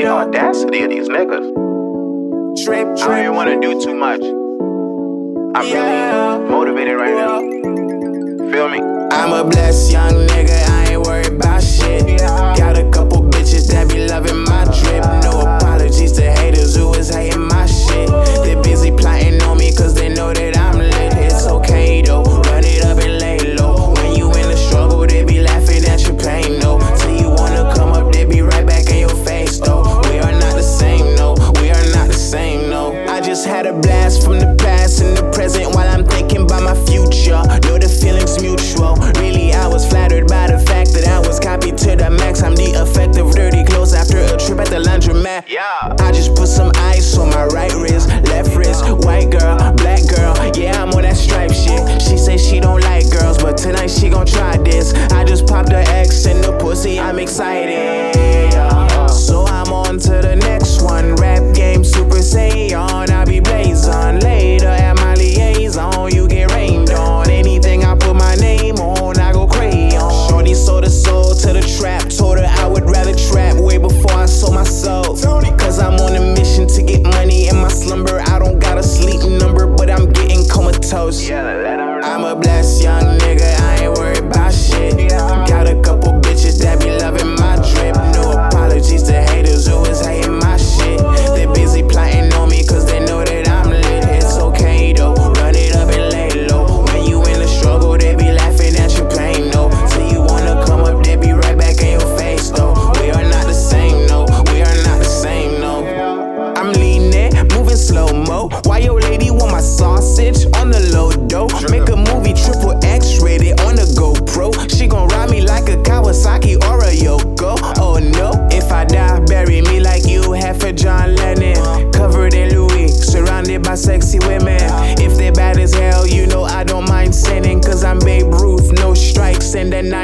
The audacity of these niggas. Trip, I don't even wanna do too much. I'm Yeah. really motivated right now. Feel me? I'm a blessed young Yeah. I just put some ice on my right wrist, left wrist, white girl, black girl. Yeah, I'm on that stripe shit. She say she don't like girls, but tonight she gon' try this. I just popped her X in the pussy, I'm excited. Young nigga, I ain't worried about shit. Got a couple bitches that be loving my drip. No apologies to haters who is hating my shit. They busy plotting on me cause they know that I'm lit. It's okay though, run it up and lay low. When you in the struggle, they be laughing at your pain, no. Till you wanna come up, they be right back in your face, though. We are not the same, no. We are not the same, no. I'm leaning, moving slow mo. Why your lady want my sausage on the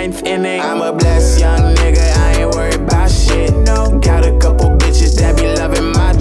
ninth inning. I'm a blessed young nigga, I ain't worried about shit. No, got a couple bitches that be loving my